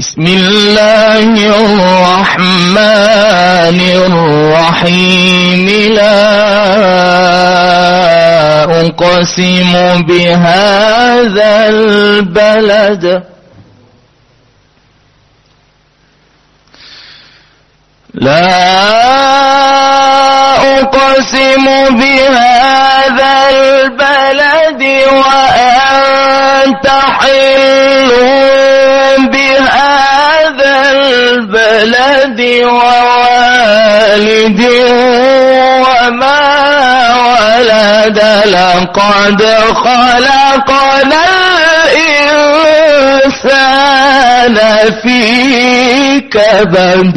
بسم الله الرحمن الرحيم. لا أقسم بهذا البلد. لا أقسم بهذا البلد وأنت حل بهذا البلد ووالد وما ولد. لقد خلقنا الإنسان في كبد.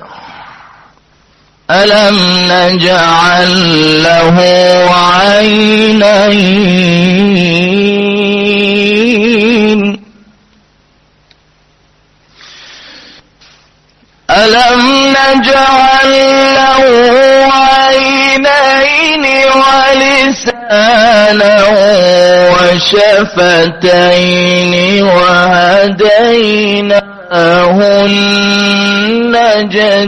ألم نجعل له عينين؟ ألم نجعل له عينين ولسانا وشفتين وهديناه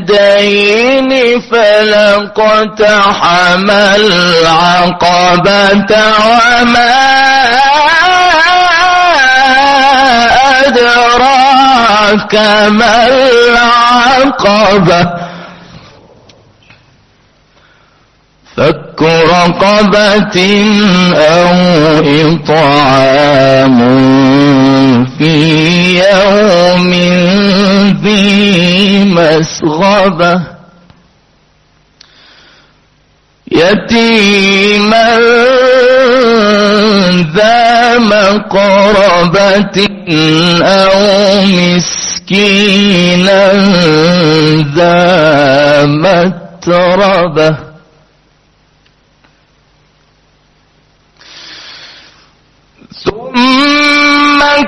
النجدين فلقتحم العقبة وما أدراك ما العقبة فك رقبة أو إطعام في يوم ذي مسغبة. يتيما ذا مقربة أو مسكينا ذا متربة.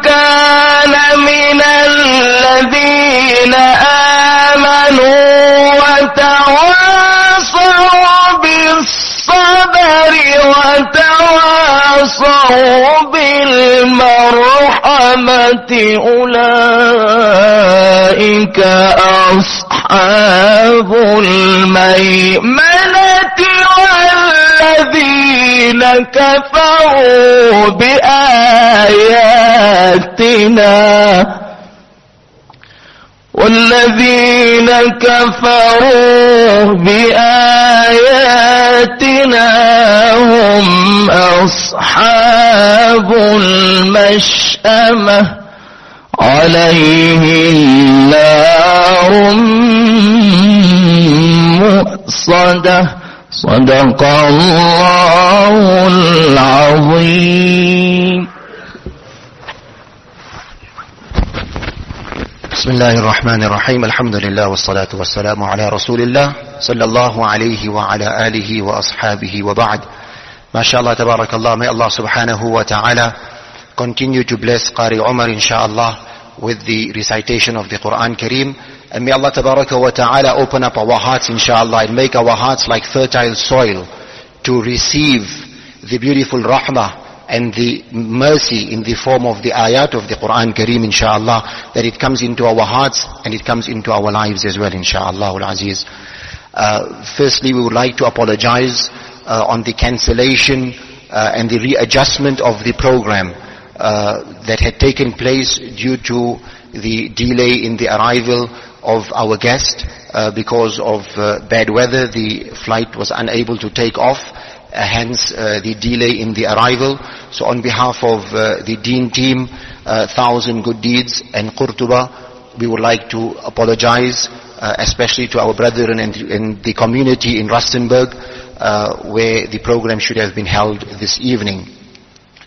كان من الذين آمنوا وتواصوا بالصبر وتواصوا بالمرحمة أولئك أصحاب الميمنة والذين كفروا بآياتنا والذين كفروا بآياتنا هم أصحاب المشأمة عليهم نار مؤصدة صدق الله العظيم. بسم الله الرحمن الرحيم. الحمد لله والصلاة والسلام على رسول الله صلى الله عليه وعلى آله وأصحابه وبعد. ما شاء الله تبارك الله may Allah wa ta'ala continue to bless Qari Umar inshallah with the recitation of the Quran Kareem. And may Allah tabaraka wa ta'ala open up our hearts inshallah and make our hearts like fertile soil to receive the beautiful rahmah and the mercy in the form of the ayat of the Quran Kareem inshallah that it comes into our hearts and it comes into our lives as well inshallah. Uh, firstly we would like to apologize uh, on the cancellation uh, and the readjustment of the program. uh, that had taken place due to the delay in the arrival of our guest uh, because of uh, bad weather. The flight was unable to take off, uh, hence uh, the delay in the arrival. So on behalf of uh, the Dean team, uh, Thousand Good Deeds and Qurtuba, we would like to apologize, especially to our brethren in the community in Rustenburg, where the program should have been held this evening.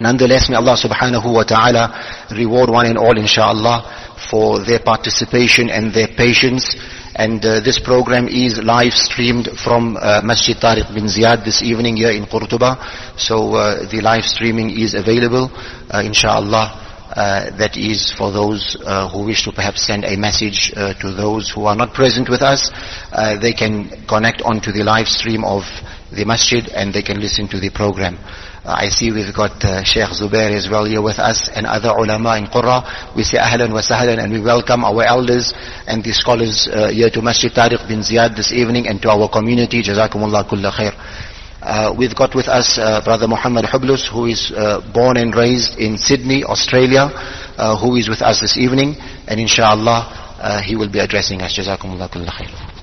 Nonetheless, may Allah subhanahu wa ta'ala reward one and all inshallah for their participation and their patience. And uh, this program is live streamed from uh, Masjid Tariq bin Ziyad this evening here in Qurtuba. So uh, the live streaming is available, uh, inshallah. Uh, that is for those uh, who wish to perhaps send a message uh, to those who are not present with us. Uh, they can connect onto the live stream of the masjid and they can listen to the program. Uh, I see we've got uh, Sheikh Zubair as well here with us and other ulama in Qurra. We say ahlan wa sahlan and we welcome our elders and the scholars uh, here to Masjid Tariq bin Ziyad this evening and to our community. Jazakumullah kulla khair. Uh, we've got with us uh, Brother Muhammad Hoblos, who is uh, born and raised in Sydney, Australia, who is with us this evening, and inshallah he will be addressing us. Jazakumullah kulla khair.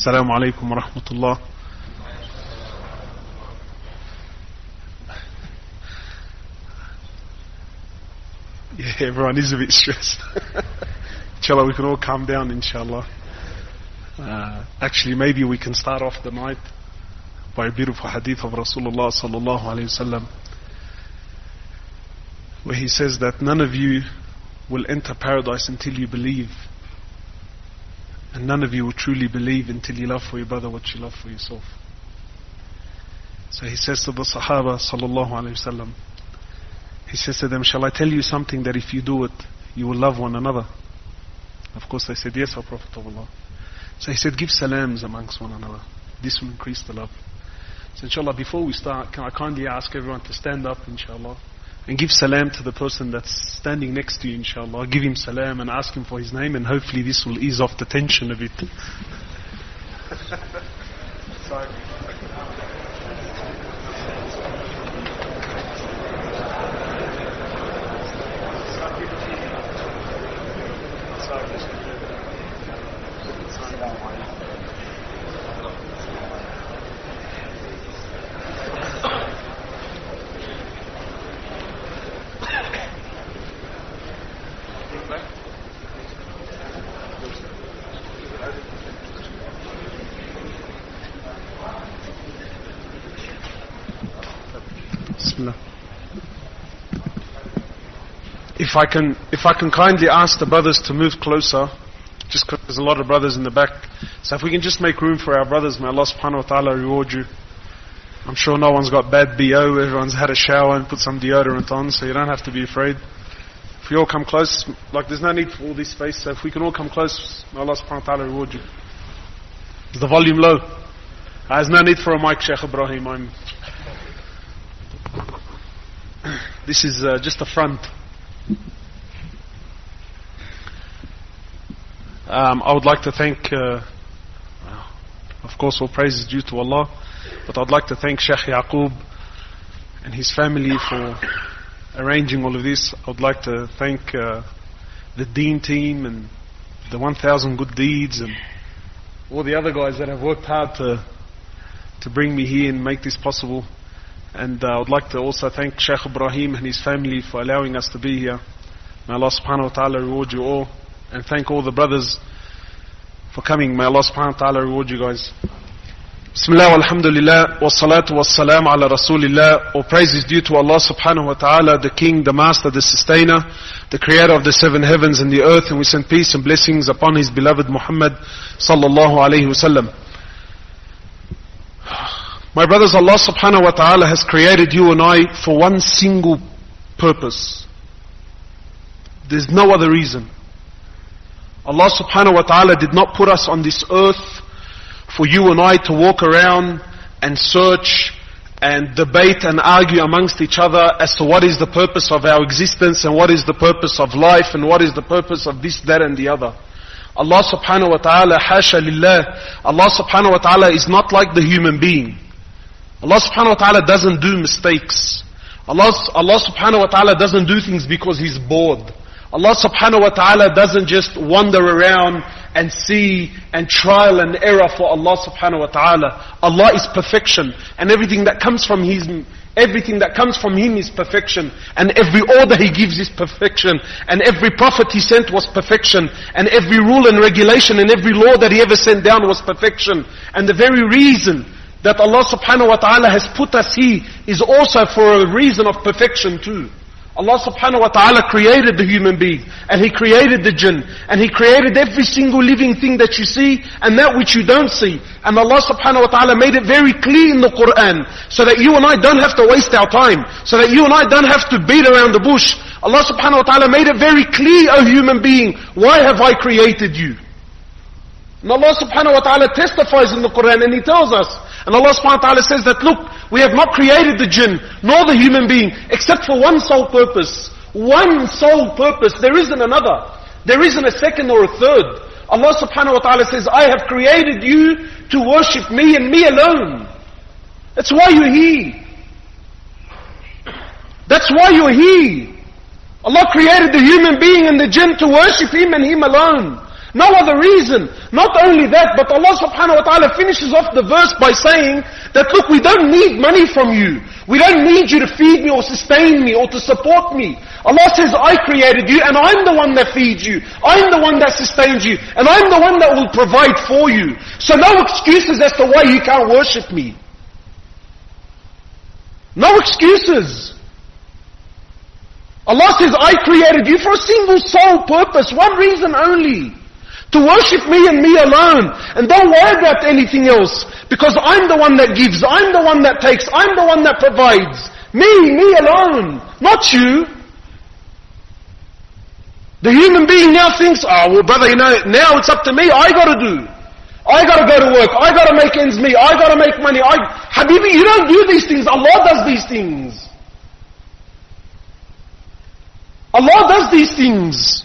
السلام عليكم ورحمة الله Yeah, everyone is a bit stressed. inshallah, we can all calm down, inshallah. Uh, actually, maybe we can start off the night by a beautiful hadith of Rasulullah sallallahu alayhi wasallam, where he says that none of you will enter paradise until you believe and none of you will truly believe until you love for your brother what you love for yourself. So he says to the Sahaba sallallahu alayhi wasallam, he says to them, Shall I tell you something that if you do it, you will love one another? Of course they said, Yes, O Prophet of Allah. So he said, Give salams amongst one another. This will increase the love. So inshallah, before we start, can I kindly ask everyone to stand up, inshallah, and give salam to the person that's standing next to you, inshallah. Give him salam and ask him for his name, and hopefully this will ease off the tension a bit. Bismillah. If I can, if I can kindly ask the brothers to move closer, just because there's a lot of brothers in the back. So if we can just make room for our brothers, may Allah subhanahu wa ta'ala reward you. I'm sure no one's got bad BO, everyone's had a shower and put some deodorant on, so you don't have to be afraid. If we all come close, like there's no need for all this space, so if we can all come close, may Allah subhanahu wa ta'ala reward you. Is the volume low? Uh, There's no need for a mic, Sheikh Ibrahim. I'm this is uh, just a front. Um, I would like to thank, uh, of course, all praise is due to Allah, but I'd like to thank Sheikh Yaqub and his family for arranging all of this. I would like to thank uh, the Dean team and the 1,000 Good Deeds and all the other guys that have worked hard to to bring me here and make this possible. And uh, I would like to also thank Sheikh Ibrahim and his family for allowing us to be here. May Allah subhanahu wa ta'ala reward you all. And thank all the brothers for coming. May Allah subhanahu wa ta'ala reward you guys. Bismillah walhamdulillah wa salatu wa salam ala rasulillah. All praise is due to Allah subhanahu wa ta'ala, the King, the Master, the Sustainer, the Creator of the seven heavens and the earth. And we send peace and blessings upon His beloved Muhammad sallallahu alayhi wa sallam. My brothers, Allah subhanahu wa ta'ala has created you and I for one single purpose. There's no other reason. Allah subhanahu wa ta'ala did not put us on this earth for you and I to walk around and search and debate and argue amongst each other as to what is the purpose of our existence and what is the purpose of life and what is the purpose of this, that and the other. Allah subhanahu wa ta'ala, hasha lillah, Allah subhanahu wa ta'ala is not like the human being. Allah subhanahu wa ta'ala doesn't do mistakes. Allah, Allah subhanahu wa ta'ala doesn't do things because He's bored. Allah subhanahu wa ta'ala doesn't just wander around and see and trial and error for Allah subhanahu wa ta'ala. Allah is perfection and everything that comes from His Everything that comes from Him is perfection. And every order He gives is perfection. And every prophet He sent was perfection. And every rule and regulation and every law that He ever sent down was perfection. And the very reason that Allah subhanahu wa ta'ala has put us here is also for a reason of perfection too. Allah subhanahu wa ta'ala created the human being and He created the jinn and He created every single living thing that you see and that which you don't see. And Allah subhanahu wa ta'ala made it very clear in the Quran so that you and I don't have to waste our time, so that you and I don't have to beat around the bush. Allah subhanahu wa ta'ala made it very clear, O human being, why have I created you? And Allah subhanahu wa ta'ala testifies in the Quran and He tells us, and Allah subhanahu wa ta'ala says that, look, we have not created the jinn, nor the human being, except for one sole purpose. One sole purpose. There isn't another. There isn't a second or a third. Allah subhanahu wa ta'ala says, I have created you to worship me and me alone. That's why you're here. That's why you're here. Allah created the human being and the jinn to worship Him and Him alone. No other reason. Not only that, but Allah subhanahu wa ta'ala finishes off the verse by saying that look, we don't need money from you. We don't need you to feed me or sustain me or to support me. Allah says, I created you and I'm the one that feeds you. I'm the one that sustains you. And I'm the one that will provide for you. So no excuses as to why you can't worship me. No excuses. Allah says, I created you for a single sole purpose, one reason only. To worship me and me alone. And don't worry about anything else. Because I'm the one that gives. I'm the one that takes. I'm the one that provides. Me, me alone. Not you. The human being now thinks, oh well brother, you know, now it's up to me. I gotta do. I gotta go to work. I gotta make ends meet. I gotta make money. I, Habibi, you don't do these things. Allah does these things. Allah does these things.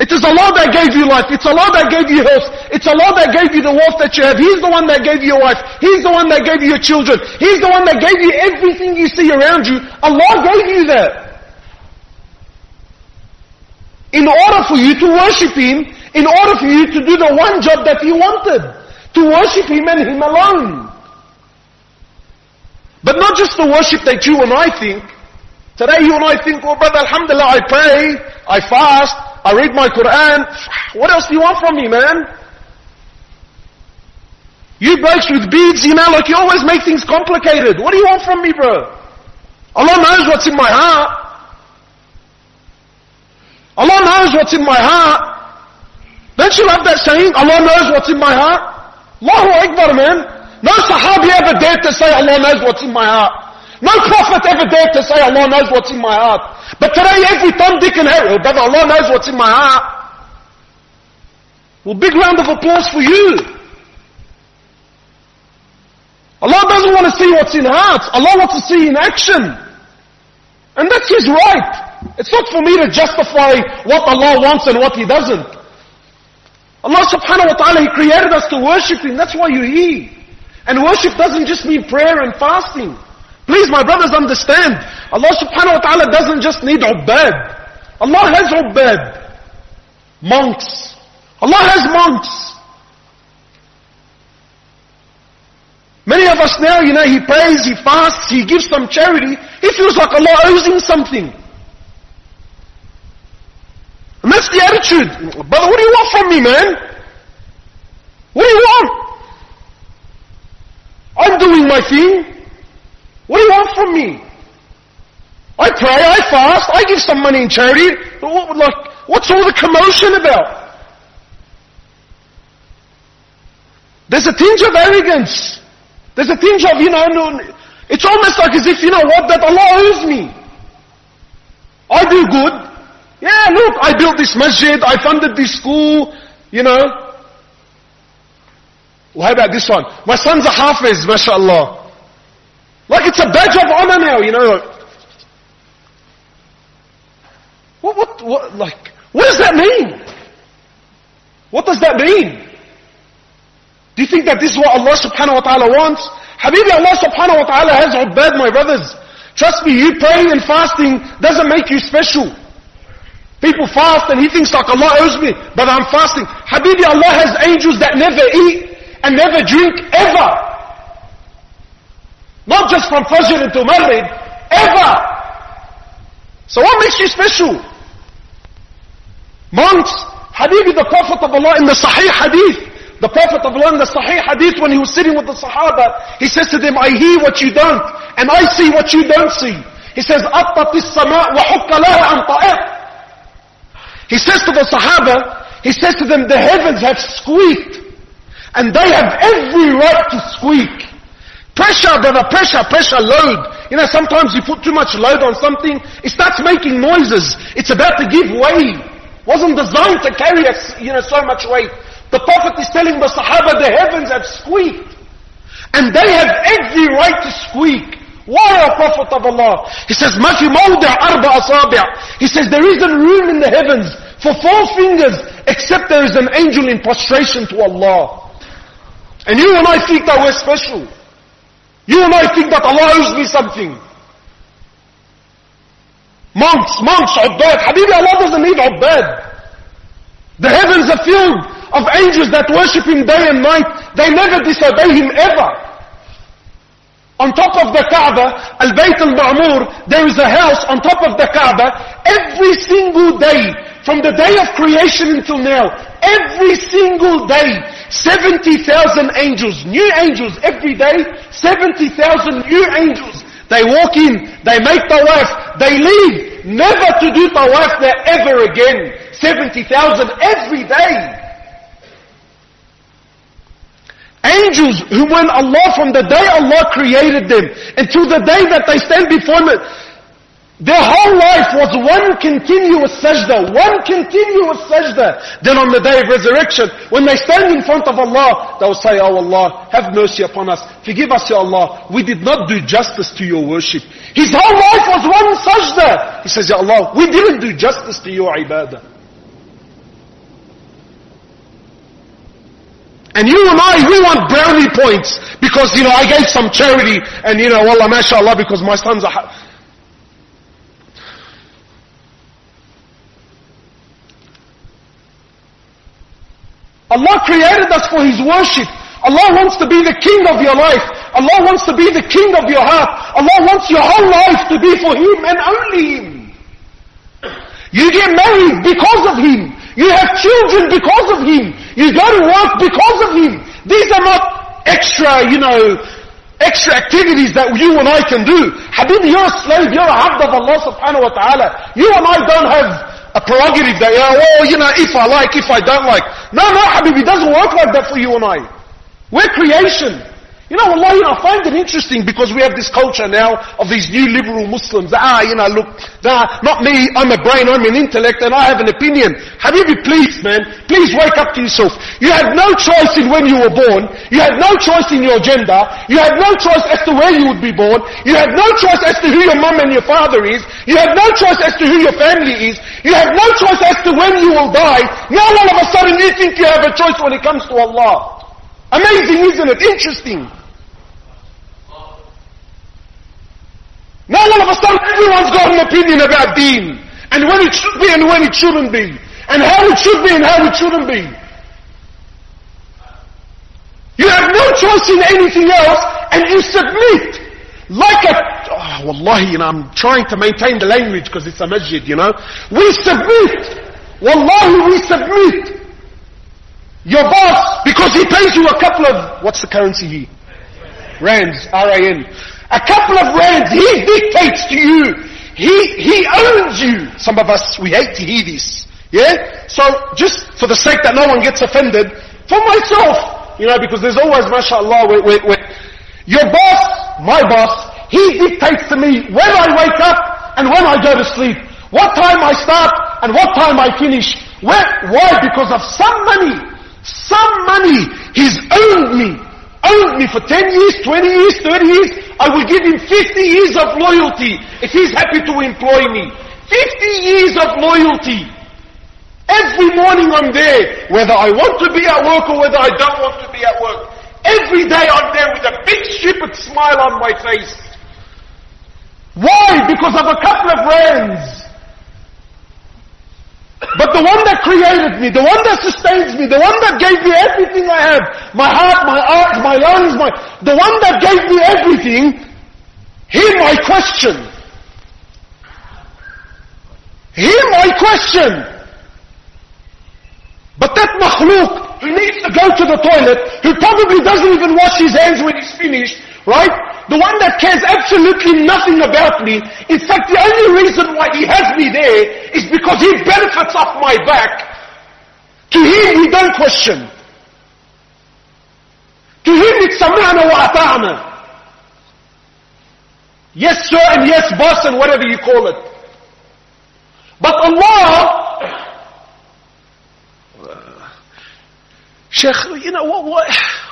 It is Allah that gave you life. It's Allah that gave you health. It's Allah that gave you the wealth that you have. He's the one that gave you your wife. He's the one that gave you your children. He's the one that gave you everything you see around you. Allah gave you that. In order for you to worship Him, in order for you to do the one job that He wanted. To worship Him and Him alone. But not just the worship that you and I think. Today you and I think, oh brother, alhamdulillah, I pray, I fast, I read my Quran. What else do you want from me, man? You blokes with beads, you know, like you always make things complicated. What do you want from me, bro? Allah knows what's in my heart. Allah knows what's in my heart. Don't you love that saying? Allah knows what's in my heart. Allahu Akbar, man. No Sahabi ever dared to say Allah knows what's in my heart. No Prophet ever dared to say Allah knows what's in my heart. But today every Tom, Dick and Harry, oh brother, Allah knows what's in my heart. Well, big round of applause for you. Allah doesn't want to see what's in hearts. Allah wants to see in action. And that's His right. It's not for me to justify what Allah wants and what He doesn't. Allah subhanahu wa ta'ala, He created us to worship Him. That's why you're here. And worship doesn't just mean prayer and fasting. Please, my brothers, understand. Allah subhanahu wa ta'ala doesn't just need ubbad. Allah has ubbad. Monks. Allah has monks. Many of us now, you know, he prays, he fasts, he gives some charity. He feels like Allah owes him something. And that's the attitude. Brother, what do you want from me, man? What do you want? I'm doing my thing. What do you want from me? I pray, I fast, I give some money in charity. Like, what's all the commotion about? There's a tinge of arrogance. There's a tinge of, you know, it's almost like as if, you know what, that Allah owes me. I do good. Yeah, look, I built this masjid, I funded this school, you know. Well, how about this one? My son's a hafiz, mashallah. Like it's a badge of honor now, you know. What, what, what, like, what does that mean? What does that mean? Do you think that this is what Allah subhanahu wa ta'ala wants? Habibi, Allah subhanahu wa ta'ala has ubbad, my brothers. Trust me, you praying and fasting doesn't make you special. People fast and he thinks like Allah owes me, but I'm fasting. Habibi, Allah has angels that never eat and never drink ever. Not just from Fajr until Maghrib, ever. So what makes you special? Monks, Habibi, the Prophet of Allah in the Sahih Hadith, the Prophet of Allah in the Sahih Hadith when he was sitting with the Sahaba, he says to them, I hear what you don't, and I see what you don't see. He says, أَطَّتِ السَّمَاء وَحُكَّ لَهَا عَنْ طَائِرٍ he says to the Sahaba, he says to them, the heavens have squeaked. And they have every right to squeak. Pressure, brother, pressure, pressure, load. You know, sometimes you put too much load on something, it starts making noises. It's about to give way. Wasn't designed to carry us, you know, so much weight. The Prophet is telling the Sahaba the heavens have squeaked. And they have every right to squeak. Why, O Prophet of Allah? He says, ما في موضع أربع أصابع. He says, there isn't room in the heavens for four fingers except there is an angel in prostration to Allah. And you and I think that we're special. You I think that Allah owes me something. Monks, monks, ubbad. Habibi, Allah doesn't need ubbad. The heavens are filled of angels that worship Him day and night. They never disobey Him ever. On top of the Kaaba, Al-Bayt al-Ma'mur, there is a house on top of the Kaaba. Every single day, from the day of creation until now, every single day, 70,000 angels, new angels every day, 70,000 new angels. They walk in, they make tawaf, they leave, never to do tawaf there ever again. 70,000 every day. Angels who when Allah, from the day Allah created them until the day that they stand before Him, their whole life was one continuous sajda, one continuous sajda. Then on the day of resurrection, when they stand in front of Allah, they will say, Oh Allah, have mercy upon us. Forgive us, Ya Allah. We did not do justice to your worship. His whole life was one sajda. He says, Ya Allah, we didn't do justice to your ibadah. And you and I, we want brownie points because, you know, I gave some charity and, you know, Allah, mashallah, because my sons are... Allah created us for His worship. Allah wants to be the king of your life. Allah wants to be the king of your heart. Allah wants your whole life to be for Him and only Him. You get married because of Him. You have children because of Him. You go to work because of Him. These are not extra, you know, extra activities that you and I can do. Habibi, you're a slave. You're a abd of Allah subhanahu wa ta'ala. You and I don't have a prerogative that, oh, well, you know, if I like, if I don't like. No, no, Habibi, it doesn't work like that for you and I. We're creation. You know, Allah, you know, I find it interesting because we have this culture now of these new liberal Muslims. Ah, you know, look, nah, not me, I'm a brain, I'm an intellect, and I have an opinion. Habibi, please, man, please wake up to yourself. You had no choice in when you were born. You had no choice in your gender. You had no choice as to where you would be born. You had no choice as to who your mum and your father is. You had no choice as to who your family is. You had no choice as to when you will die. Now all of a sudden you think you have a choice when it comes to Allah. Amazing, isn't it? Interesting. Now all of a sudden everyone's got an opinion about deen. And when it should be and when it shouldn't be. And how it should be and how it shouldn't be. You have no choice in anything else and you submit. Like a, oh, wallahi, you know, I'm trying to maintain the language because it's a masjid, you know. We submit. Wallahi, we submit. Your boss, because he pays you a couple of, what's the currency here? Rands, R-A-N. A couple of rands, he dictates to you. He, he owns you. Some of us, we hate to hear this. Yeah? So, just for the sake that no one gets offended, for myself, you know, because there's always, mashallah, wait, wait, wait. Your boss, my boss, he dictates to me when I wake up and when I go to sleep. What time I start and what time I finish. Where, why? Because of some money. Some money He's owned me. Owned me for 10 years, 20 years, 30 years. I will give him 50 years of loyalty if he's happy to employ me. 50 years of loyalty. Every morning I'm there, whether I want to be at work or whether I don't want to be at work. Every day I'm there with a big stupid smile on my face. Why? Because of a couple of rands. But the one that created me, the one that sustains me, the one that gave me everything I have, my heart, my eyes, my lungs, my, the one that gave me everything, him I question. Him I question. But that makhluk who needs to go to the toilet, who probably doesn't even wash his hands when he's finished, right? The one that cares absolutely nothing about me. In fact, the only reason why he has me there is because he benefits off my back. To him, we don't question. To him, it's sama'na wa ata'na. Yes, sir, and yes, boss, and whatever you call it. But Allah, Sheikh, you know, what, what,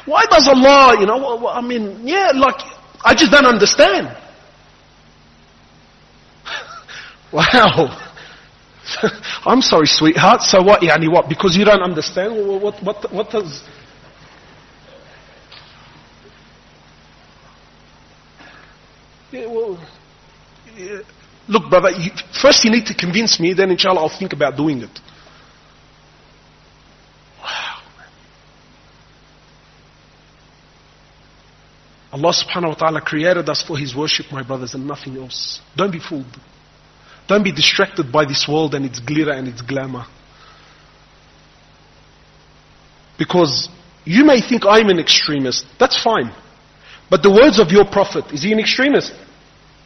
why does Allah, you know, what, what, I mean, yeah, like, I just don't understand. wow. I'm sorry, sweetheart. So what, yani what? Because you don't understand? What, what, what, does... Yeah, well, yeah. Look, brother, you, first you need to convince me, then inshallah I'll think about doing it. Allah subhanahu wa ta'ala created us for His worship, my brothers, and nothing else. Don't be fooled. Don't be distracted by this world and its glitter and its glamour. Because you may think I'm an extremist. That's fine. But the words of your prophet, is he an extremist?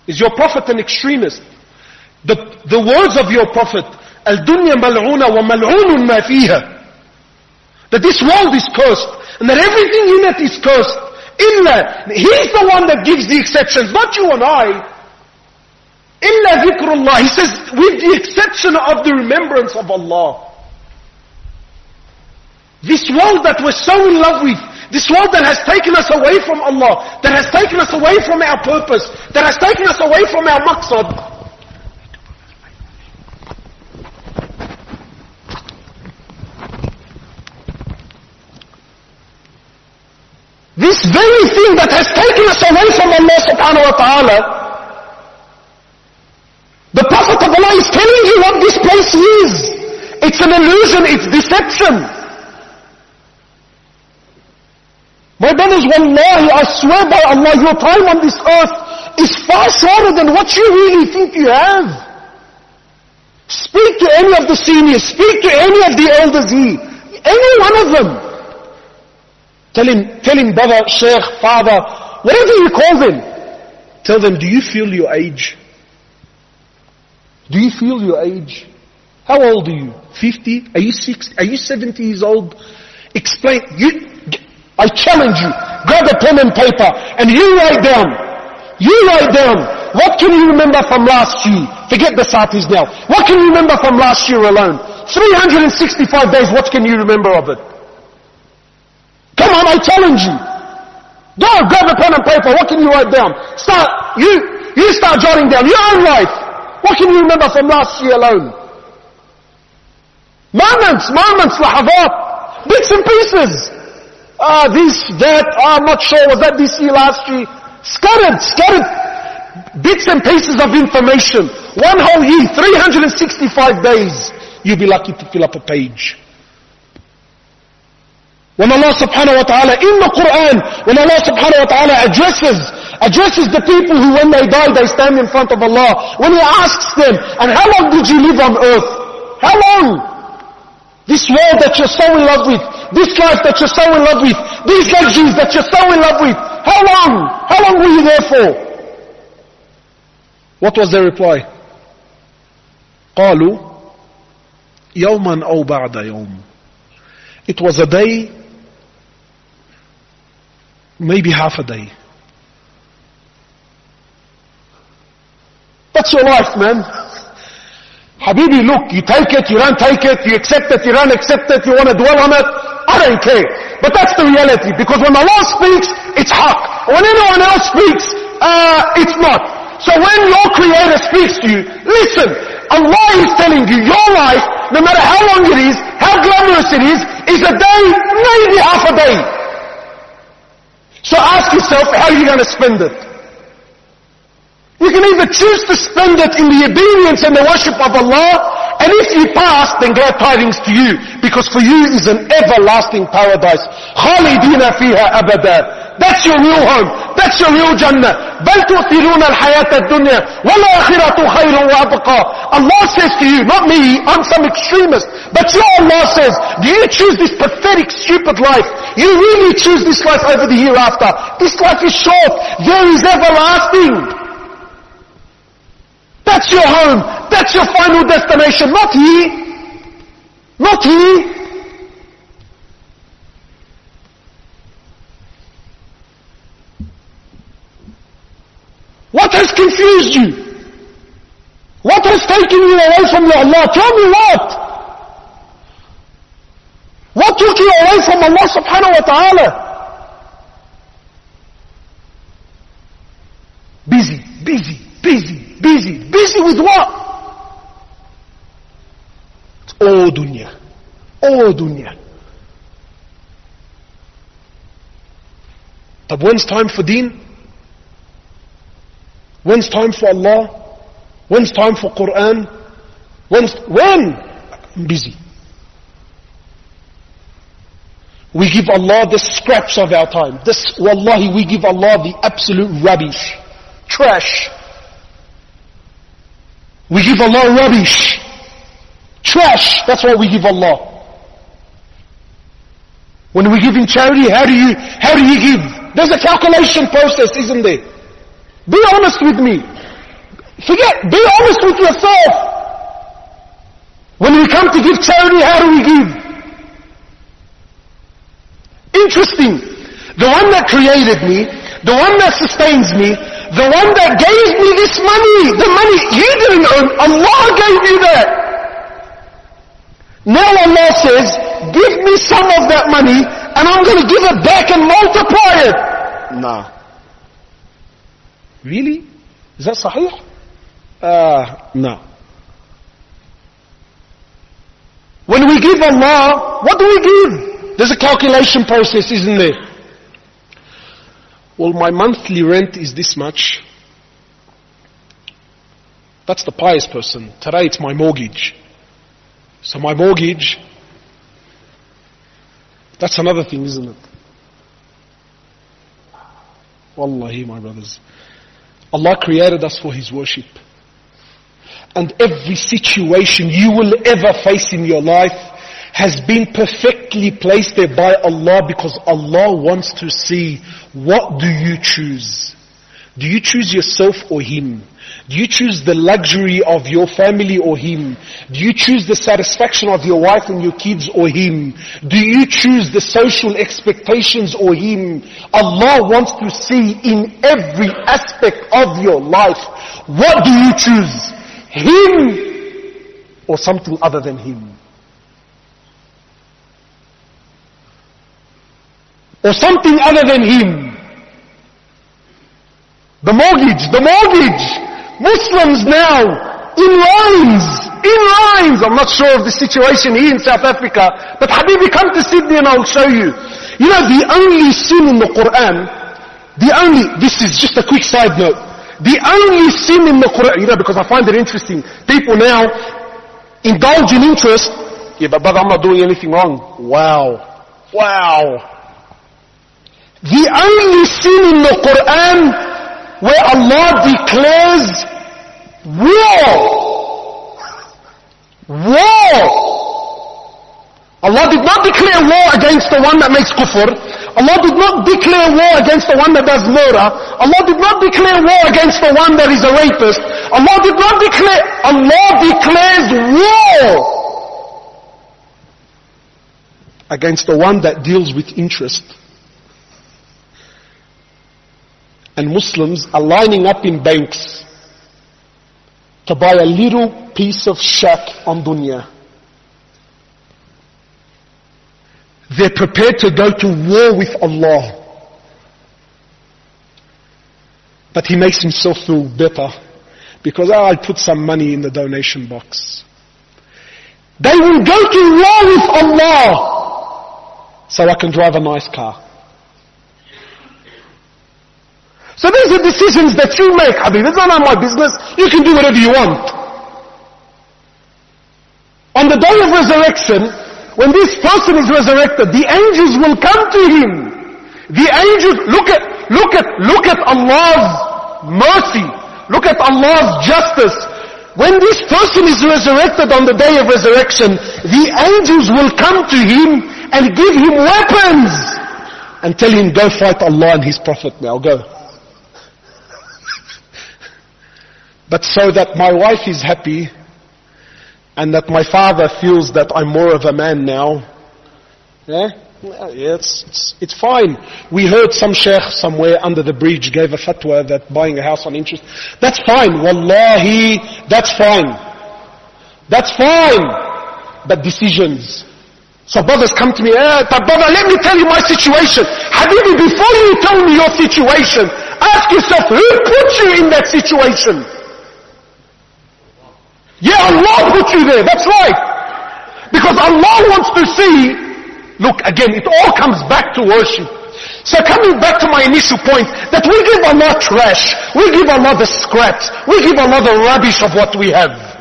Is your prophet an extremist? The, the words of your prophet, mal'una wa mal'unun ma fiha. That this world is cursed and that everything in it is cursed. Illa, he's the one that gives the exceptions, not you and I. Illa dhikrullah. He says, with the exception of the remembrance of Allah. This world that we're so in love with, this world that has taken us away from Allah, that has taken us away from our purpose, that has taken us away from our maqsad. This very thing that has taken us away from Allah subhanahu wa ta'ala, the Prophet of Allah is telling you what this place is. It's an illusion, it's deception. My brothers, wallahi, I swear by Allah, your time on this earth is far shorter than what you really think you have. Speak to any of the seniors, speak to any of the elders here, any one of them. Tell him, tell him brother, sheikh, father, whatever you call them. Tell them, do you feel your age? Do you feel your age? How old are you? 50? Are you 60? Are you 70 years old? Explain. You, I challenge you. Grab a pen and paper and you write down. You write down. What can you remember from last year? Forget the Satis now. What can you remember from last year alone? 365 days, what can you remember of it? Come on, I challenge you. Go, grab a pen and paper. What can you write down? Start, you, you start jotting down your own life. What can you remember from last year alone? Moments, moments, lahadat, bits and pieces. Ah, this, that, ah, I'm not sure, was that this year, last year? Scattered, scattered bits and pieces of information. One whole year, 365 days, you'll be lucky to fill up a page. When Allah subhanahu wa ta'ala, in the Quran, when Allah subhanahu wa ta'ala addresses, addresses the people who when they die, they stand in front of Allah, when He asks them, and how long did you live on earth? How long? This world that you're so in love with, this life that you're so in love with, these luxuries that you're so in love with, how long? How long were you there for? What was their reply? قالوا يوما أو بعد يوم. It was a day, maybe half a day. That's your life, man. Habibi, look, you take it, you don't take it, you accept it, you don't accept it, you want to dwell on it. I don't care. But that's the reality. Because when Allah speaks, it's haq. When anyone else speaks, uh, it's not. So when your creator speaks to you, listen. Allah is telling you your life, no matter how long it is, how glamorous it is, is a day, maybe half a day. So ask yourself, how are you going to spend it? You can either choose to spend it in the obedience and the worship of Allah, and if you pass, then glad tidings to you, because for you is an everlasting paradise. خالدين فيها أبدا. That's your real home. That's your real Jannah. بل تؤثرون الحياة الدنيا والآخرة خير وأبقى. Allah says to you, not me, I'm some extremist, but your Allah says, do you choose this pathetic, stupid life? You really choose this life over the hereafter. This life is short. There is everlasting. That's your home. That's your final destination. Not he. Not he. What has confused you? What has taken you away from your Allah? Tell me what? What took you away from Allah subhanahu wa ta'ala? Busy, busy, busy, Busy. Busy with what? It's all dunya. All dunya. But when's time for deen? When's time for Allah? When's time for Quran? When's, when? I'm busy. We give Allah the scraps of our time. This, wallahi, we give Allah the absolute rubbish. Trash. We give Allah rubbish. Trash. That's what we give Allah. When we give in charity, how do you, how do you give? There's a calculation process, isn't there? Be honest with me. Forget, be honest with yourself. When we come to give charity, how do we give? Interesting. The one that created me, the one that sustains me, the one that gave me this money, the money you didn't earn, Allah gave you that. Now Allah says, give me some of that money and I'm going to give it back and multiply it. Nah. Really? Is that sahih? Uh, no. When we give Allah, what do we give? There's a calculation process, isn't there? Well, my monthly rent is this much. That's the pious person. Today it's my mortgage. So my mortgage, that's another thing, isn't it? Wallahi, my brothers. Allah created us for His worship. And every situation you will ever face in your life has been perfectly placed there by Allah because Allah wants to see what do you choose? Do you choose yourself or Him? Do you choose the luxury of your family or Him? Do you choose the satisfaction of your wife and your kids or Him? Do you choose the social expectations or Him? Allah wants to see in every aspect of your life, what do you choose? Him or something other than Him? Or something other than him. The mortgage, the mortgage. Muslims now, in lines, in lines. I'm not sure of the situation here in South Africa, but Habibi, come to Sydney and I'll show you. You know, the only sin in the Quran, the only, this is just a quick side note, the only sin in the Quran, you know, because I find it interesting, people now indulge in interest, yeah, but brother, I'm not doing anything wrong. Wow. Wow. The only sin in the Quran where Allah declares war. War. Allah did not declare war against the one that makes kufr. Allah did not declare war against the one that does murder. Allah did not declare war against the one that is a rapist. Allah did not declare, Allah declares war against the one that deals with interest. And Muslims are lining up in banks to buy a little piece of shack on dunya. They're prepared to go to war with Allah. But he makes himself feel better because oh, I'll put some money in the donation box. They will go to war with Allah so I can drive a nice car. So these are decisions that you make, Habib. It's not my business. You can do whatever you want. On the day of resurrection, when this person is resurrected, the angels will come to him. The angels, look at, look at, look at Allah's mercy. Look at Allah's justice. When this person is resurrected on the day of resurrection, the angels will come to him and give him weapons and tell him, go fight Allah and His Prophet now, go. But so that my wife is happy and that my father feels that I'm more of a man now. Yeah? Yeah, it's, it's, it's fine. We heard some sheikh somewhere under the bridge gave a fatwa that buying a house on interest. That's fine. Wallahi, that's fine. That's fine. But decisions. So brothers come to me, eh, but brother, let me tell you my situation. Habibi, before you tell me your situation, ask yourself, who put you in that situation? Yeah, Allah put you there. That's right. Because Allah wants to see, look again, it all comes back to worship. So coming back to my initial point, that we give Allah trash, we give Allah the scraps, we give Allah the rubbish of what we have.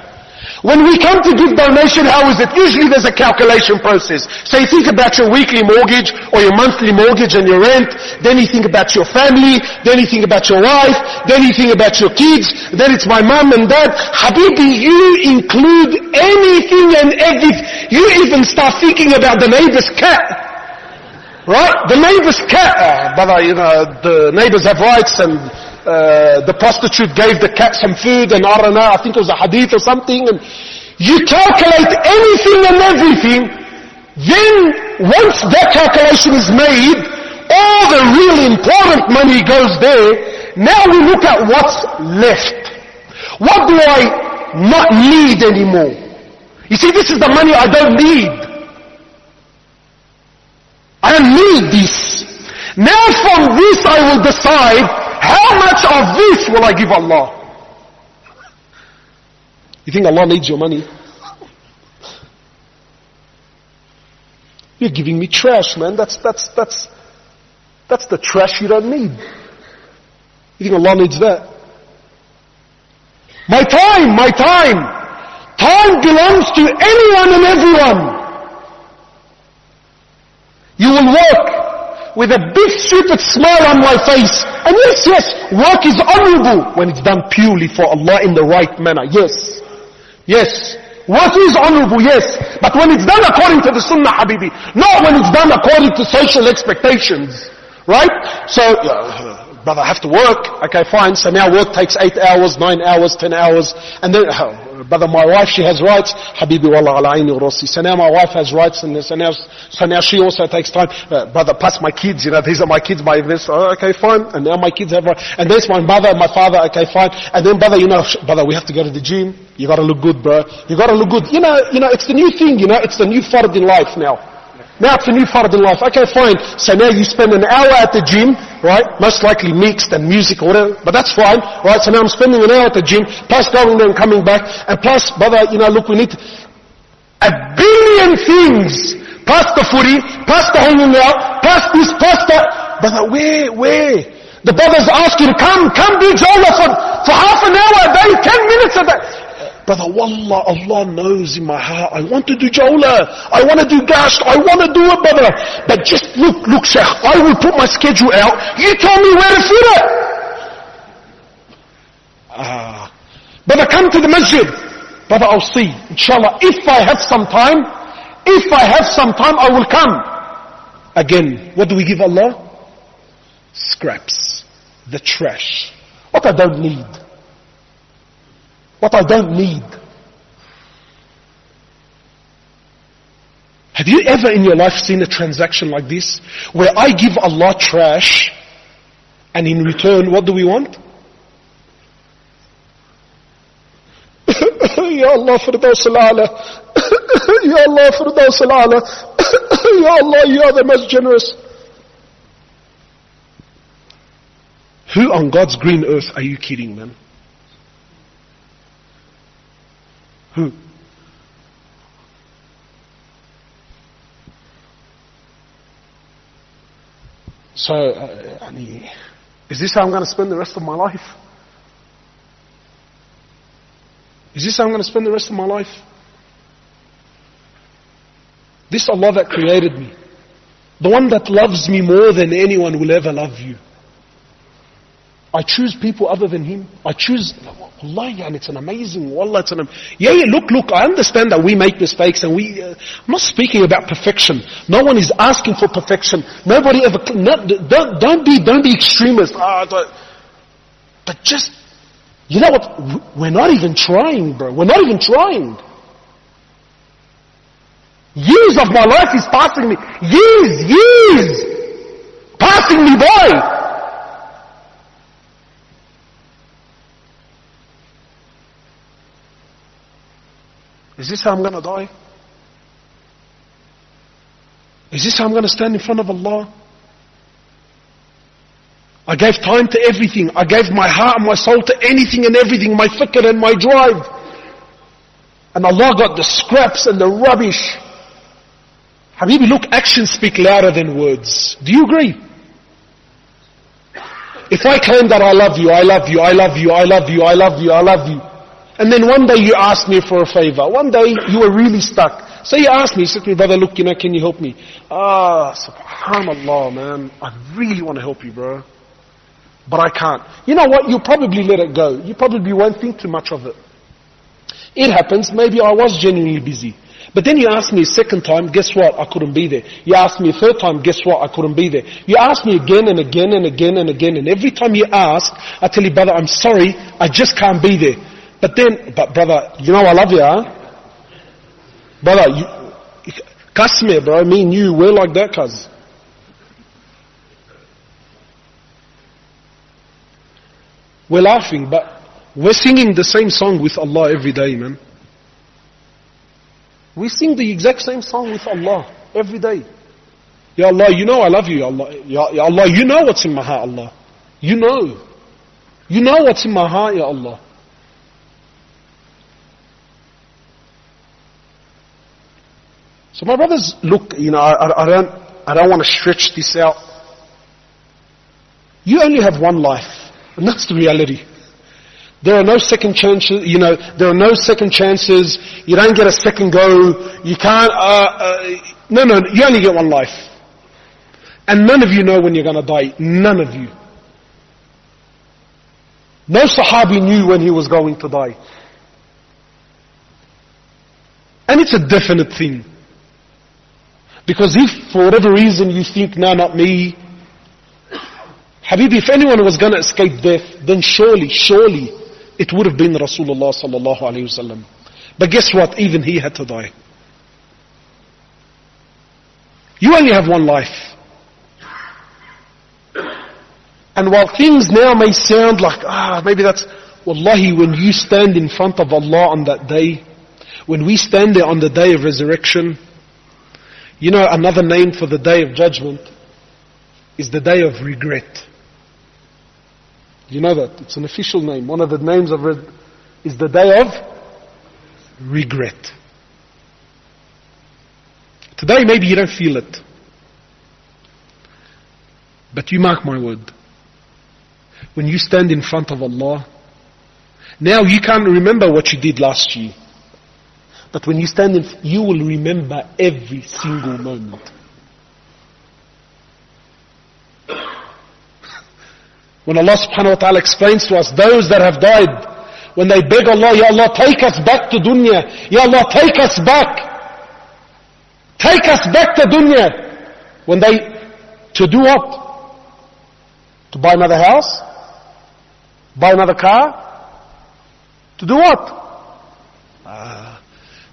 When we come to give donation, how is it? Usually there's a calculation process. So you think about your weekly mortgage or your monthly mortgage and your rent, then you think about your family, then you think about your wife, then you think about your kids, then it's my mom and dad. Habibi, you include anything and everything. You even start thinking about the neighbor's cat. Right? The neighbor's cat. Uh, brother, you know, the neighbors have rights and uh, the prostitute gave the cat some food and I don't know, I think it was a hadith or something and you calculate anything and everything, then once that calculation is made, all the really important money goes there, now we look at what's left. What do I not need anymore? You see, this is the money I don't need. I don't need this. Now from this I will decide how much of this will I give Allah? You think Allah needs your money? You're giving me trash, man. That's, that's, that's, that's the trash you don't need. You think Allah needs that? My time, my time. Time belongs to anyone and everyone. You will work with a big stupid smile on my face. And yes, yes, work is honorable when it's done purely for Allah in the right manner. Yes. Yes. Work is honorable, yes. But when it's done according to the sunnah, habibi, not when it's done according to social expectations. Right? So, uh, brother, I have to work. Okay, fine. So now work takes eight hours, nine hours, ten hours. And then, uh, Brother, my wife, she has rights. Habibi wallah ala rossi. So now my wife has rights and so now, so now she also takes time. Uh, brother, plus my kids, you know, these are my kids, my this. Oh, okay, fine. And now my kids have rights. And there's my mother, my father, okay, fine. And then brother, you know, brother, we have to go to the gym. You gotta look good, bro. You gotta look good. You know, you know, it's the new thing, you know, it's the new fard in life now. Now it's a new part of the life. Okay, fine. So now you spend an hour at the gym, right? Most likely mixed and music or whatever, but that's fine, right? So now I'm spending an hour at the gym, plus going there and coming back, and plus, brother, you know, look, we need a billion things, plus the footy, plus the hanging out, plus this, plus that. Brother, where, where? The brothers ask you to come, come do Jawla for, for half an hour a day, ten minutes a day. Brother, Wallah, Allah knows in my heart, I want to do jawla, I want to do gasht, I want to do it, brother. But just look, look, Sheikh, I will put my schedule out, you tell me where to fit it. Ah. Brother, come to the masjid. Brother, I'll see, inshallah, if I have some time, if I have some time, I will come. Again, what do we give Allah? Scraps. The trash. What I don't need what I don't need. Have you ever in your life seen a transaction like this? Where I give Allah trash, and in return, what do we want? Ya Allah, Firdaus. Ya Allah, Firdaus. Ya Allah, you are the most generous. Who on God's green earth are you kidding, man? Who? So, uh, is this how I'm going to spend the rest of my life? Is this how I'm going to spend the rest of my life? This Allah that created me, the one that loves me more than anyone will ever love you. I choose people other than him. I choose, Allah, and it's an amazing, wallah, it's an, yeah, yeah, look, look, I understand that we make mistakes and we, uh, I'm not speaking about perfection. No one is asking for perfection. Nobody ever, no, don't, don't be, don't be extremist. Ah, but just, you know what, we're not even trying, bro. We're not even trying. Years of my life is passing me. Years, years! Passing me by! Is this how I'm going to die? Is this how I'm going to stand in front of Allah? I gave time to everything. I gave my heart and my soul to anything and everything, my fikr and my drive. And Allah got the scraps and the rubbish. Habibi, look, actions speak louder than words. Do you agree? If I claim that I love you, I love you, I love you, I love you, I love you, I love you, and then one day you asked me for a favor. One day you were really stuck. So you asked me, you said to me, brother, look, you know, can you help me? Ah, subhanallah, man. I really want to help you, bro. But I can't. You know what? You probably let it go. You probably won't think too much of it. It happens. Maybe I was genuinely busy. But then you asked me a second time, guess what? I couldn't be there. You asked me a third time, guess what? I couldn't be there. You asked me again and again and again and again, and every time you ask, I tell you, brother, I'm sorry, I just can't be there. But then, but brother, you know I love you, huh? Brother, you, bro. Me and you, we're like that, cuz. We're laughing, but we're singing the same song with Allah every day, man. We sing the exact same song with Allah every day. Ya Allah, you know I love you, Ya Allah. Ya Allah, you know what's in my heart, Allah. You know. You know what's in my heart, Ya Allah. So my brothers, look, you know, I, I don't, I don't want to stretch this out. You only have one life, and that's the reality. There are no second chances, you know, there are no second chances, you don't get a second go, you can't, uh, uh, no, no, you only get one life. And none of you know when you're gonna die, none of you. No Sahabi knew when he was going to die. And it's a definite thing. Because if for whatever reason you think, no, not me, Habibi, if anyone was going to escape death, then surely, surely it would have been Rasulullah sallallahu alayhi wasallam. But guess what? Even he had to die. You only have one life. And while things now may sound like, ah, maybe that's, wallahi, when you stand in front of Allah on that day, when we stand there on the day of resurrection, you know, another name for the day of judgment is the day of regret. You know that? It's an official name. One of the names of it is the day of regret. Today maybe you don't feel it. But you mark my word. When you stand in front of Allah, now you can't remember what you did last year. But when you stand in, you will remember every single moment. When Allah subhanahu wa ta'ala explains to us, those that have died, when they beg Allah, Ya Allah, take us back to dunya. Ya Allah, take us back. Take us back to dunya. When they, to do what? To buy another house? Buy another car? To do what?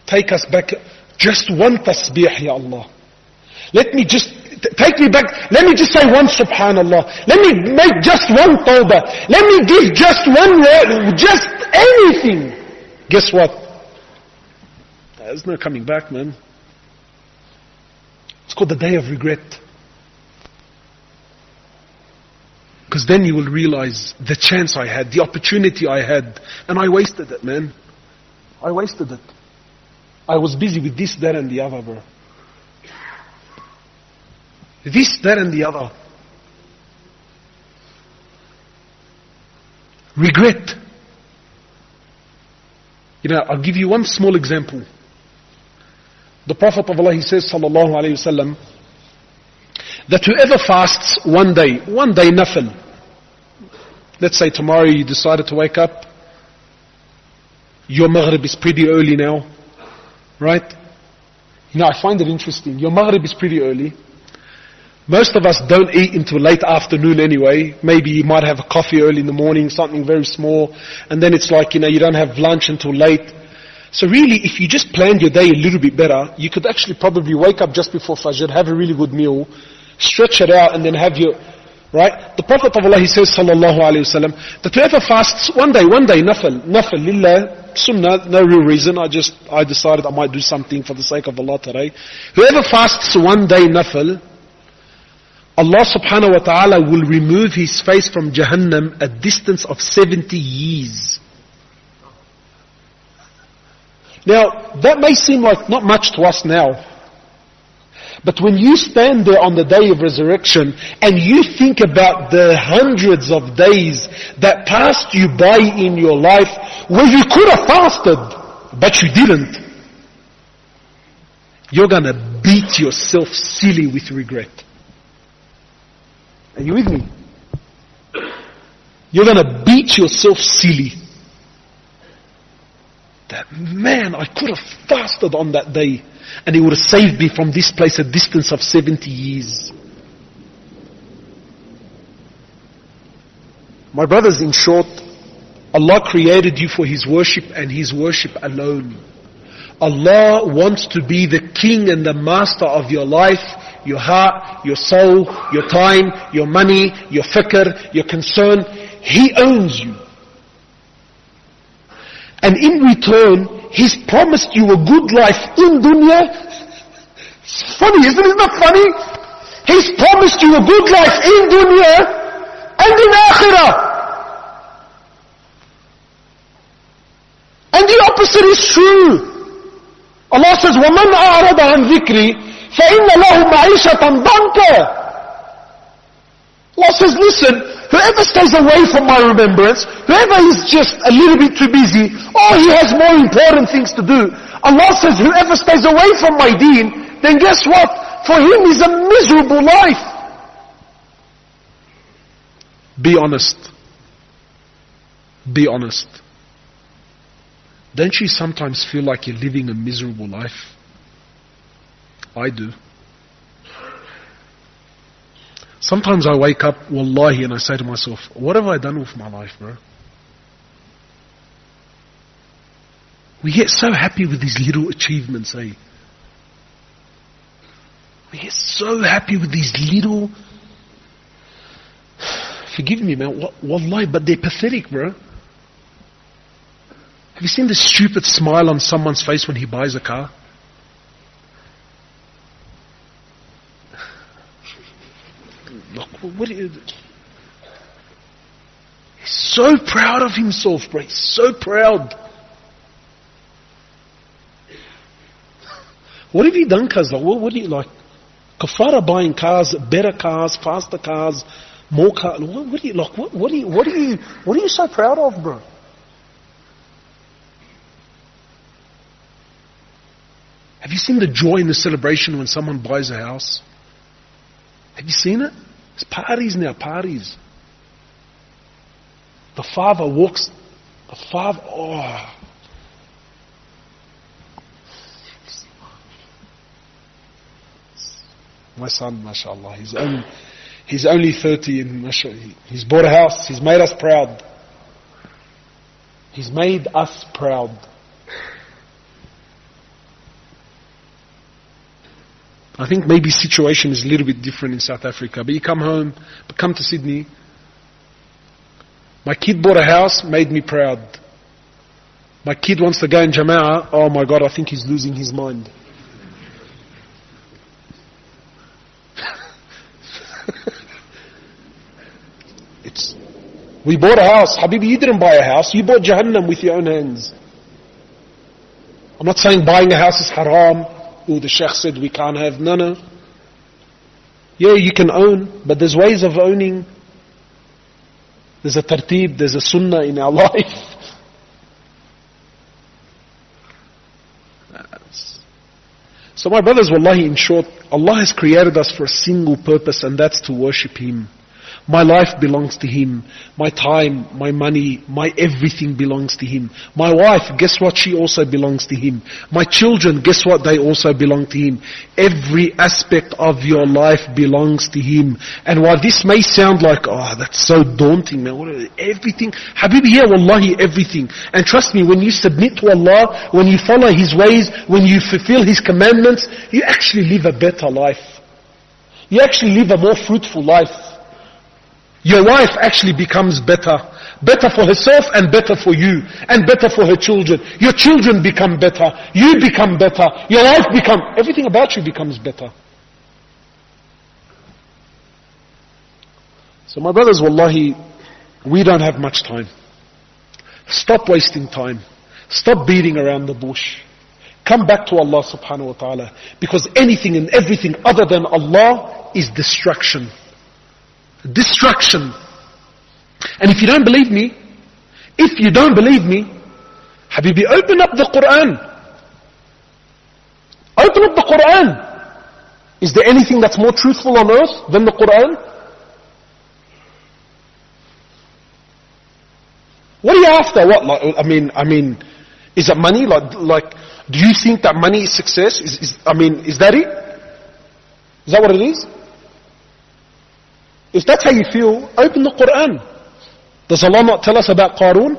Take us back. Just one tasbih, Ya Allah. Let me just, take me back. Let me just say one subhanallah. Let me make just one tawbah. Let me give just one word, just anything. Guess what? there's no coming back, man. It's called the day of regret. Because then you will realize the chance I had, the opportunity I had, and I wasted it, man. I wasted it. I was busy with this, that, and the other, bro. This, that, and the other. Regret. You know, I'll give you one small example. The Prophet of Allah, he says, sallallahu alayhi wasallam, that whoever fasts one day, one day nafil, let's say tomorrow you decided to wake up, your maghrib is pretty early now, right? You know, I find it interesting. Your maghrib is pretty early. Most of us don't eat until late afternoon anyway. Maybe you might have a coffee early in the morning, something very small, and then it's like, you know, you don't have lunch until late. So really, if you just planned your day a little bit better, you could actually probably wake up just before Fajr, have a really good meal, stretch it out, and then have your, right? The Prophet of Allah, he says, sallallahu alayhi wasallam, that whoever fasts one day, one day, nafil, nafil, lillah, sunnah, no real reason, I just, I decided I might do something for the sake of Allah today. Whoever fasts one day, nafil, Allah subhanahu wa ta'ala will remove his face from Jahannam a distance of 70 years. Now, that may seem like not much to us now. But when you stand there on the day of resurrection and you think about the hundreds of days that passed you by in your life where you could have fasted, but you didn't, you're gonna beat yourself silly with regret. Are you with me? You're gonna beat yourself silly that, man, I could have fasted on that day and it would have saved me from this place a distance of 70 years. My brothers, in short, Allah created you for His worship and His worship alone. Allah wants to be the king and the master of your life, your heart, your soul, your time, your money, your fikr, your concern. He owns you. And in return, He's promised you a good life in dunya. It's funny, isn't it? Not funny? He's promised you a good life in dunya and in akhirah. And the opposite is true. Allah says, وَمَنْ أَعْرَضَ عَنْ ذِكْرِي فَإِنَّ لَهُ مَعِيشَةً ضَنْكَ Allah says, listen, Whoever stays away from my remembrance, whoever is just a little bit too busy, or he has more important things to do, Allah says, whoever stays away from my deen, then guess what? For him is a miserable life. Be honest. Be honest. Don't you sometimes feel like you're living a miserable life? I do. Sometimes I wake up, wallahi, and I say to myself, what have I done with my life, bro? We get so happy with these little achievements, eh? We get so happy with these little. Forgive me, man. Wallahi, but they're pathetic, bro. Have you seen the stupid smile on someone's face when he buys a car? Look what, he's so proud of himself, bro. He's so proud. What have you done, Kazla? What, what do you like? Kafara buying cars, better cars, faster cars, more cars. What, what do you like? What, what, you, what are you, what are you so proud of, bro? Have you seen the joy in the celebration when someone buys a house? Have you seen it? It's parties now, parties. The father walks, the father, oh. My son, mashallah, he's only, he's only 30 and mashallah, he's bought a house, he's made us proud. He's made us proud. I think maybe situation is a little bit different in South Africa. But you come home, but come to Sydney. My kid bought a house, made me proud. My kid wants to go in Jama'ah. Oh my God, I think he's losing his mind. it's, we bought a house. Habibi, you didn't buy a house. You bought Jahannam with your own hands. I'm not saying buying a house is haram. Oh, the Sheikh said we can't have. No, no. Yeah, you can own, but there's ways of owning. There's a tartib, there's a sunnah in our life. So my brothers, wallahi, in short, Allah has created us for a single purpose and that's to worship Him. My life belongs to Him. My time, my money, my everything belongs to Him. My wife, guess what? She also belongs to Him. My children, guess what? They also belong to Him. Every aspect of your life belongs to Him. And while this may sound like, oh, that's so daunting, man. What, everything. Habibi, yeah, wallahi, everything. And trust me, when you submit to Allah, when you follow His ways, when you fulfill His commandments, you actually live a better life. You actually live a more fruitful life. Your wife actually becomes better. Better for herself and better for you. And better for her children. Your children become better. You become better. Your life become, everything about you becomes better. So my brothers, wallahi, we don't have much time. Stop wasting time. Stop beating around the bush. Come back to Allah subhanahu wa ta'ala. Because anything and everything other than Allah is distraction. Destruction. And if you don't believe me, if you don't believe me, Habibi, open up the Quran. Open up the Quran. Is there anything that's more truthful on earth than the Quran? What are you after? What? Like, I mean, I mean, is it money? Like, like, do you think that money is success? Is, is, I mean, is that it? Is that what it is? If that's how you feel, open the Quran. Does Allah not tell us about Qarun?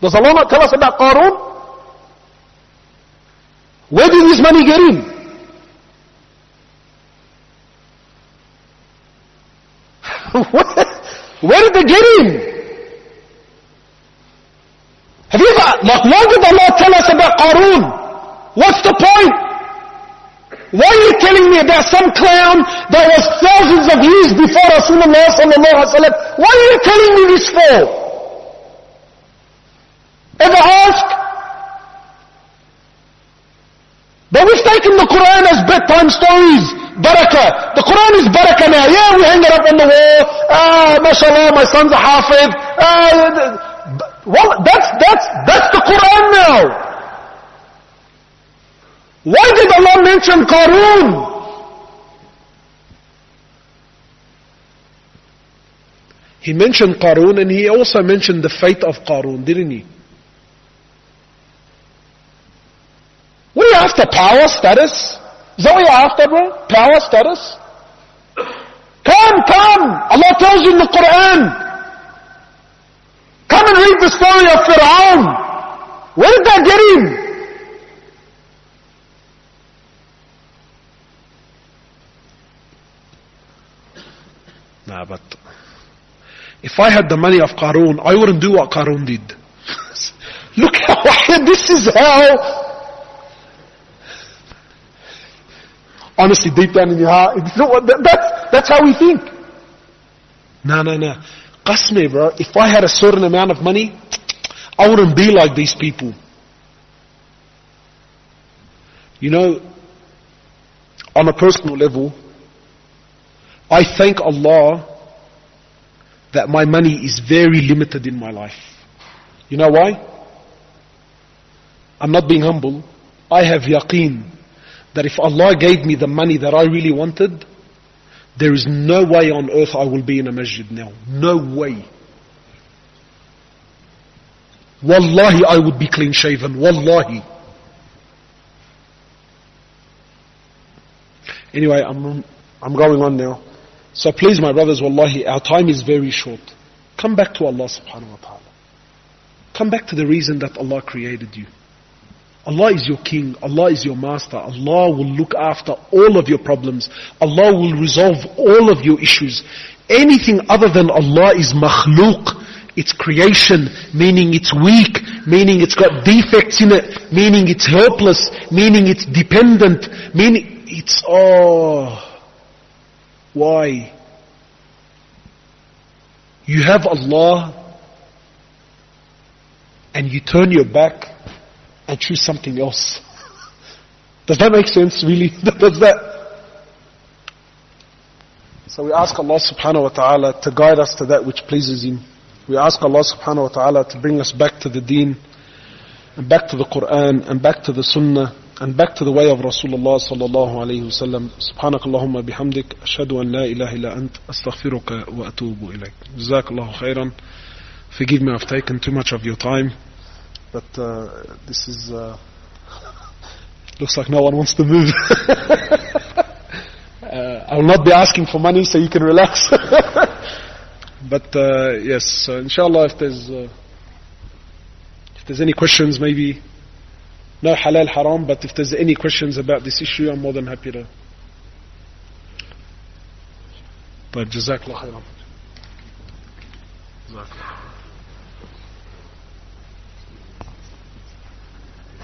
Does Allah not tell us about Qarun? Where did his money get in? Where did they get in? Have you ever, like, why did Allah tell us about Qarun? What's the point? Why are you telling me about some clown that was years before Rasulullah sallallahu alaihi wasallam? Why are you telling me this for? Ever ask? But we've taken the Quran as bedtime stories. Barakah. The Quran is barakah now. Yeah, we hang it up on the wall. Ah, mashallah, my son's a hafid. Ah, well, that's, that's, that's the Quran now. Why did Allah mention Qarun? He mentioned Qarun and he also mentioned the fate of Qarun, didn't he? What are you after? Power, status? Is that what you're after, bro? Power, status? Come, come! Allah tells you in the Quran. Come and read the story of Fir'aun. Where did that get him? Nah, but if I had the money of Qarun, I wouldn't do what Qarun did. Look how, this is how, honestly, deep down in your heart, that's, that's how we think. No, no, no. Qasme, bro, if I had a certain amount of money, I wouldn't be like these people. You know, on a personal level, I thank Allah that my money is very limited in my life. You know why? I'm not being humble. I have yaqeen that if Allah gave me the money that I really wanted, there is no way on earth I will be in a masjid now. No way. Wallahi, I would be clean shaven. Wallahi. Anyway, I'm, I'm going on now. So please my brothers, wallahi, our time is very short. Come back to Allah subhanahu wa ta'ala. Come back to the reason that Allah created you. Allah is your king. Allah is your master. Allah will look after all of your problems. Allah will resolve all of your issues. Anything other than Allah is makhluk. it's creation, meaning it's weak, meaning it's got defects in it, meaning it's helpless, meaning it's dependent, meaning it's, oh, why? You have Allah and you turn your back and choose something else. Does that make sense, really? Does that? So we ask Allah subhanahu wa ta'ala to guide us to that which pleases Him. We ask Allah subhanahu wa ta'ala to bring us back to the deen, and back to the Quran, and back to the Sunnah, and back to the way of Rasulullah sallallahu alayhi wasallam. Subhanakallahumma bihamdik. Ashhadu an la ilaha illa ant. Astaghfiruka wa atubu ilayk. Jazakallahu khairan. Forgive me, I've taken too much of your time. But uh, this is. Uh, looks like no one wants to move. uh, I will not be asking for money, so you can relax. but uh, yes, uh, inshallah, if there's, uh, if there's any questions, maybe. no halal haram, but if there's any questions about this issue, I'm more than happy to. طيب جزاك الله خيرا جزاك الله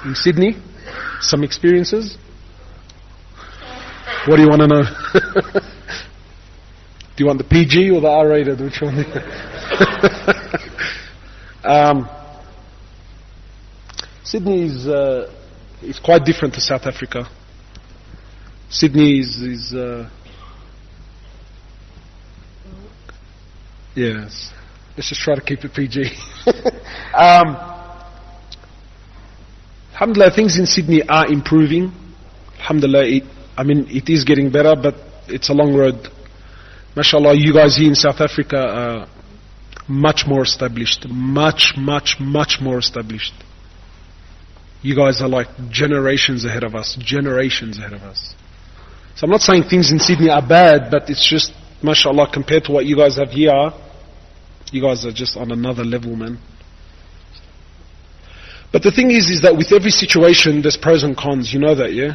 in Sydney, some experiences. What do you want to know? do you want the PG or the R rated? Which one? um, Sydney is, uh, is quite different to South Africa. Sydney is, is uh, yes. Let's just try to keep it PG. um, Alhamdulillah, things in Sydney are improving. Alhamdulillah, it, I mean, it is getting better, but it's a long road. MashaAllah, you guys here in South Africa are much more established. Much, much, much more established. You guys are like generations ahead of us. Generations ahead of us. So I'm not saying things in Sydney are bad, but it's just, mashallah, compared to what you guys have here, you guys are just on another level, man. But the thing is, is that with every situation, there's pros and cons. You know that, yeah?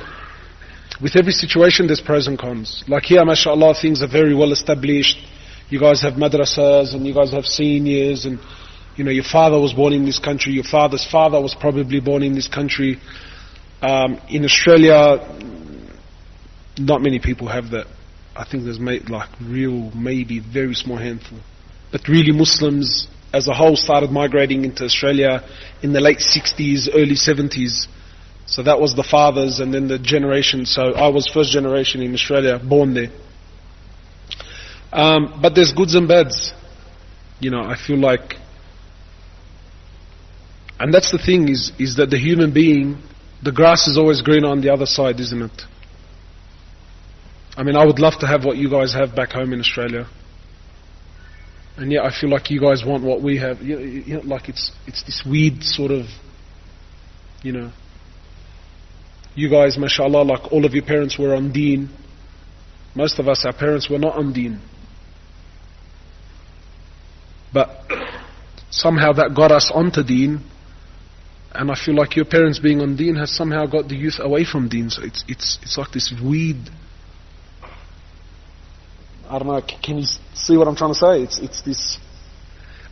With every situation, there's pros and cons. Like here, mashallah, things are very well established. You guys have madrasas and you guys have seniors and, you know, your father was born in this country, your father's father was probably born in this country. Um, in Australia, not many people have that. I think there's like real, maybe very small handful. But really Muslims as a whole started migrating into Australia in the late 60s, early 70s. So that was the fathers and then the generation. So I was first generation in Australia, born there. Um, but there's goods and bads. You know, I feel like, and that's the thing is, is that the human being, the grass is always greener on the other side, isn't it? I mean, I would love to have what you guys have back home in Australia. And yet I feel like you guys want what we have. You, you know, like it's, it's this weird sort of, you know, you guys, mashallah, like all of your parents were on deen. Most of us, our parents were not on deen. But somehow that got us onto deen. And I feel like your parents being on deen has somehow got the youth away from deen. So it's, it's, it's like this weird I don't know, can you see what I'm trying to say? It's, it's this,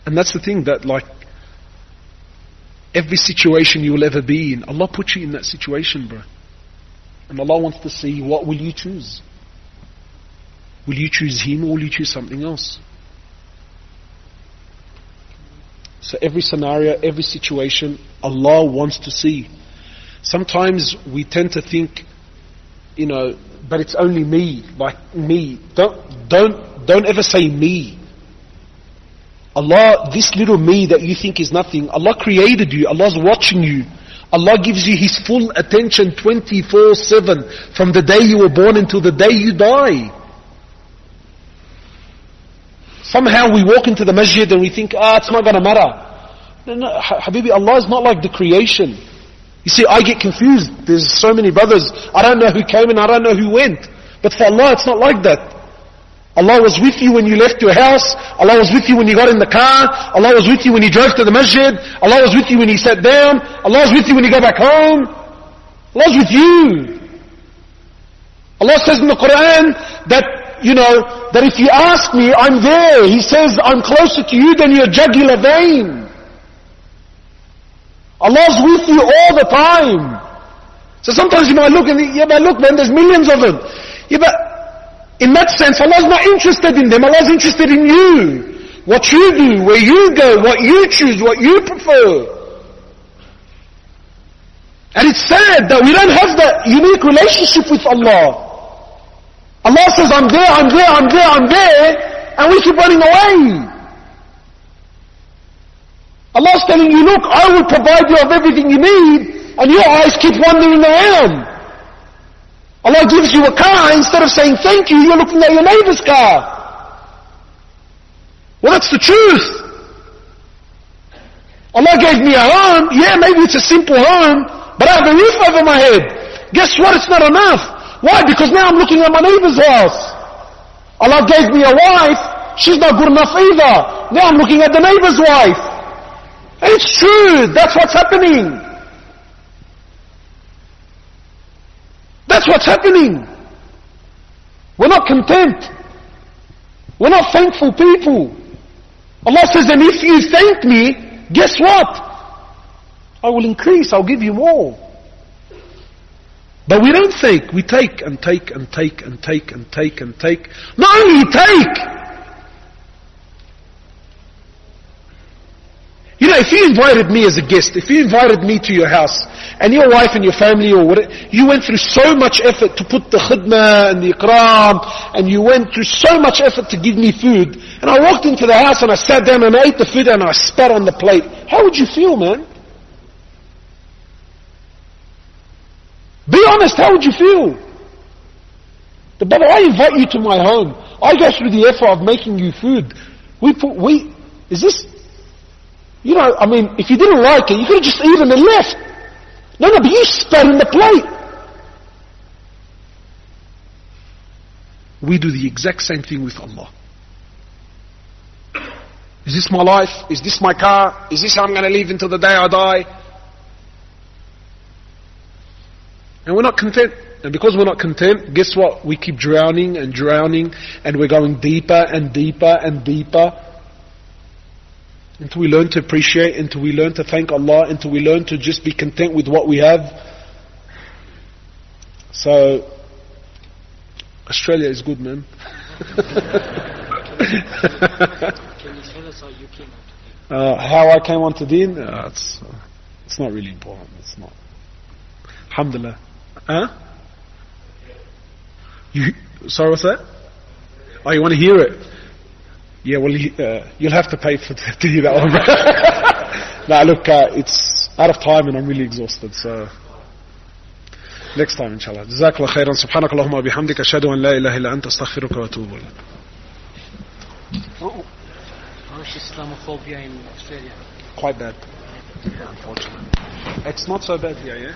and that's the thing that like, every situation you will ever be in, Allah put you in that situation, bro. And Allah wants to see what will you choose? Will you choose Him or will you choose something else? So every scenario, every situation, Allah wants to see. Sometimes we tend to think, you know, but it's only me, like me. Don't, don't, don't ever say me. Allah, this little me that you think is nothing, Allah created you, Allah's watching you. Allah gives you His full attention 24-7 from the day you were born until the day you die. Somehow we walk into the masjid and we think, ah, it's not gonna matter. No, no, Habibi, Allah is not like the creation. You see, I get confused. There's so many brothers. I don't know who came and I don't know who went. But for Allah, it's not like that. Allah was with you when you left your house. Allah was with you when you got in the car. Allah was with you when you drove to the masjid. Allah was with you when you sat down. Allah was with you when you go back home. Allah was with you. Allah says in the Quran that, you know, that if you ask me, I'm there. He says, I'm closer to you than your jugular vein. Allah's with you all the time. So sometimes you might look and yeah, but look man, there's millions of them. Yeah, but in that sense, Allah's not interested in them. Allah's interested in you. What you do, where you go, what you choose, what you prefer. And it's sad that we don't have that unique relationship with Allah. Allah says, I'm there, I'm there, I'm there, I'm there, and we keep running away. Allah's telling you, look, I will provide you of everything you need, and your eyes keep wandering around. Allah gives you a car, instead of saying thank you, you're looking at your neighbor's car. Well, that's the truth. Allah gave me a home. Yeah, maybe it's a simple home, but I have a roof over my head. Guess what? It's not enough. Why? Because now I'm looking at my neighbor's house. Allah gave me a wife. She's not good enough either. Now I'm looking at the neighbor's wife. It's true. That's what's happening. That's what's happening. We're not content. We're not thankful people. Allah says, and if you thank me, guess what? I will increase, I'll give you more. But we don't think, we take and take and take and take and take and take. Not only take! You know, if you invited me as a guest, if you invited me to your house, and your wife and your family or whatever, you went through so much effort to put the khidmah and the ikram, and you went through so much effort to give me food, and I walked into the house and I sat down and I ate the food and I spat on the plate. How would you feel, man? Be honest, how would you feel? The Baba, I invite you to my home. I go through the effort of making you food. We put, we, is this, you know, I mean, if you didn't like it, you could have just eaten and left. No, no, but you spat in the plate. We do the exact same thing with Allah. Is this my life? Is this my car? Is this how I'm going to live until the day I die? And we're not content. And because we're not content, guess what? We keep drowning and drowning and we're going deeper and deeper and deeper until we learn to appreciate, until we learn to thank Allah, until we learn to just be content with what we have. So, Australia is good, man. Can you tell us how you came? Uh, how I came onto Deen? Uh, it's, uh, it's not really important. It's not. Alhamdulillah. Huh? You, sorry, what's that? Oh, you want to hear it? Yeah, well, uh, you'll have to pay for to hear that one. now, look, uh, it's out of time and I'm really exhausted, so next time, inshallah. Jazakallah khairan. Subhanak Allahumma bihamdika. Ashadu an la ilaha illa anta astaghfiruka wa atubu ilayk. Oh. Islamophobia in Australia? Quite bad, unfortunately. It's not so bad here, yeah?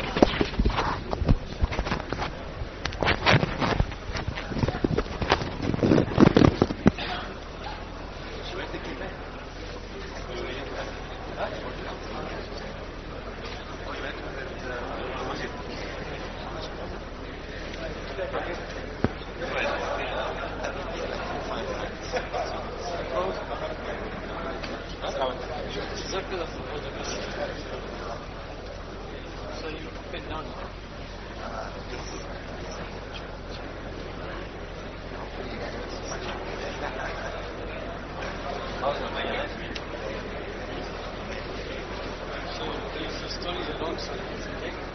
there's a story alongside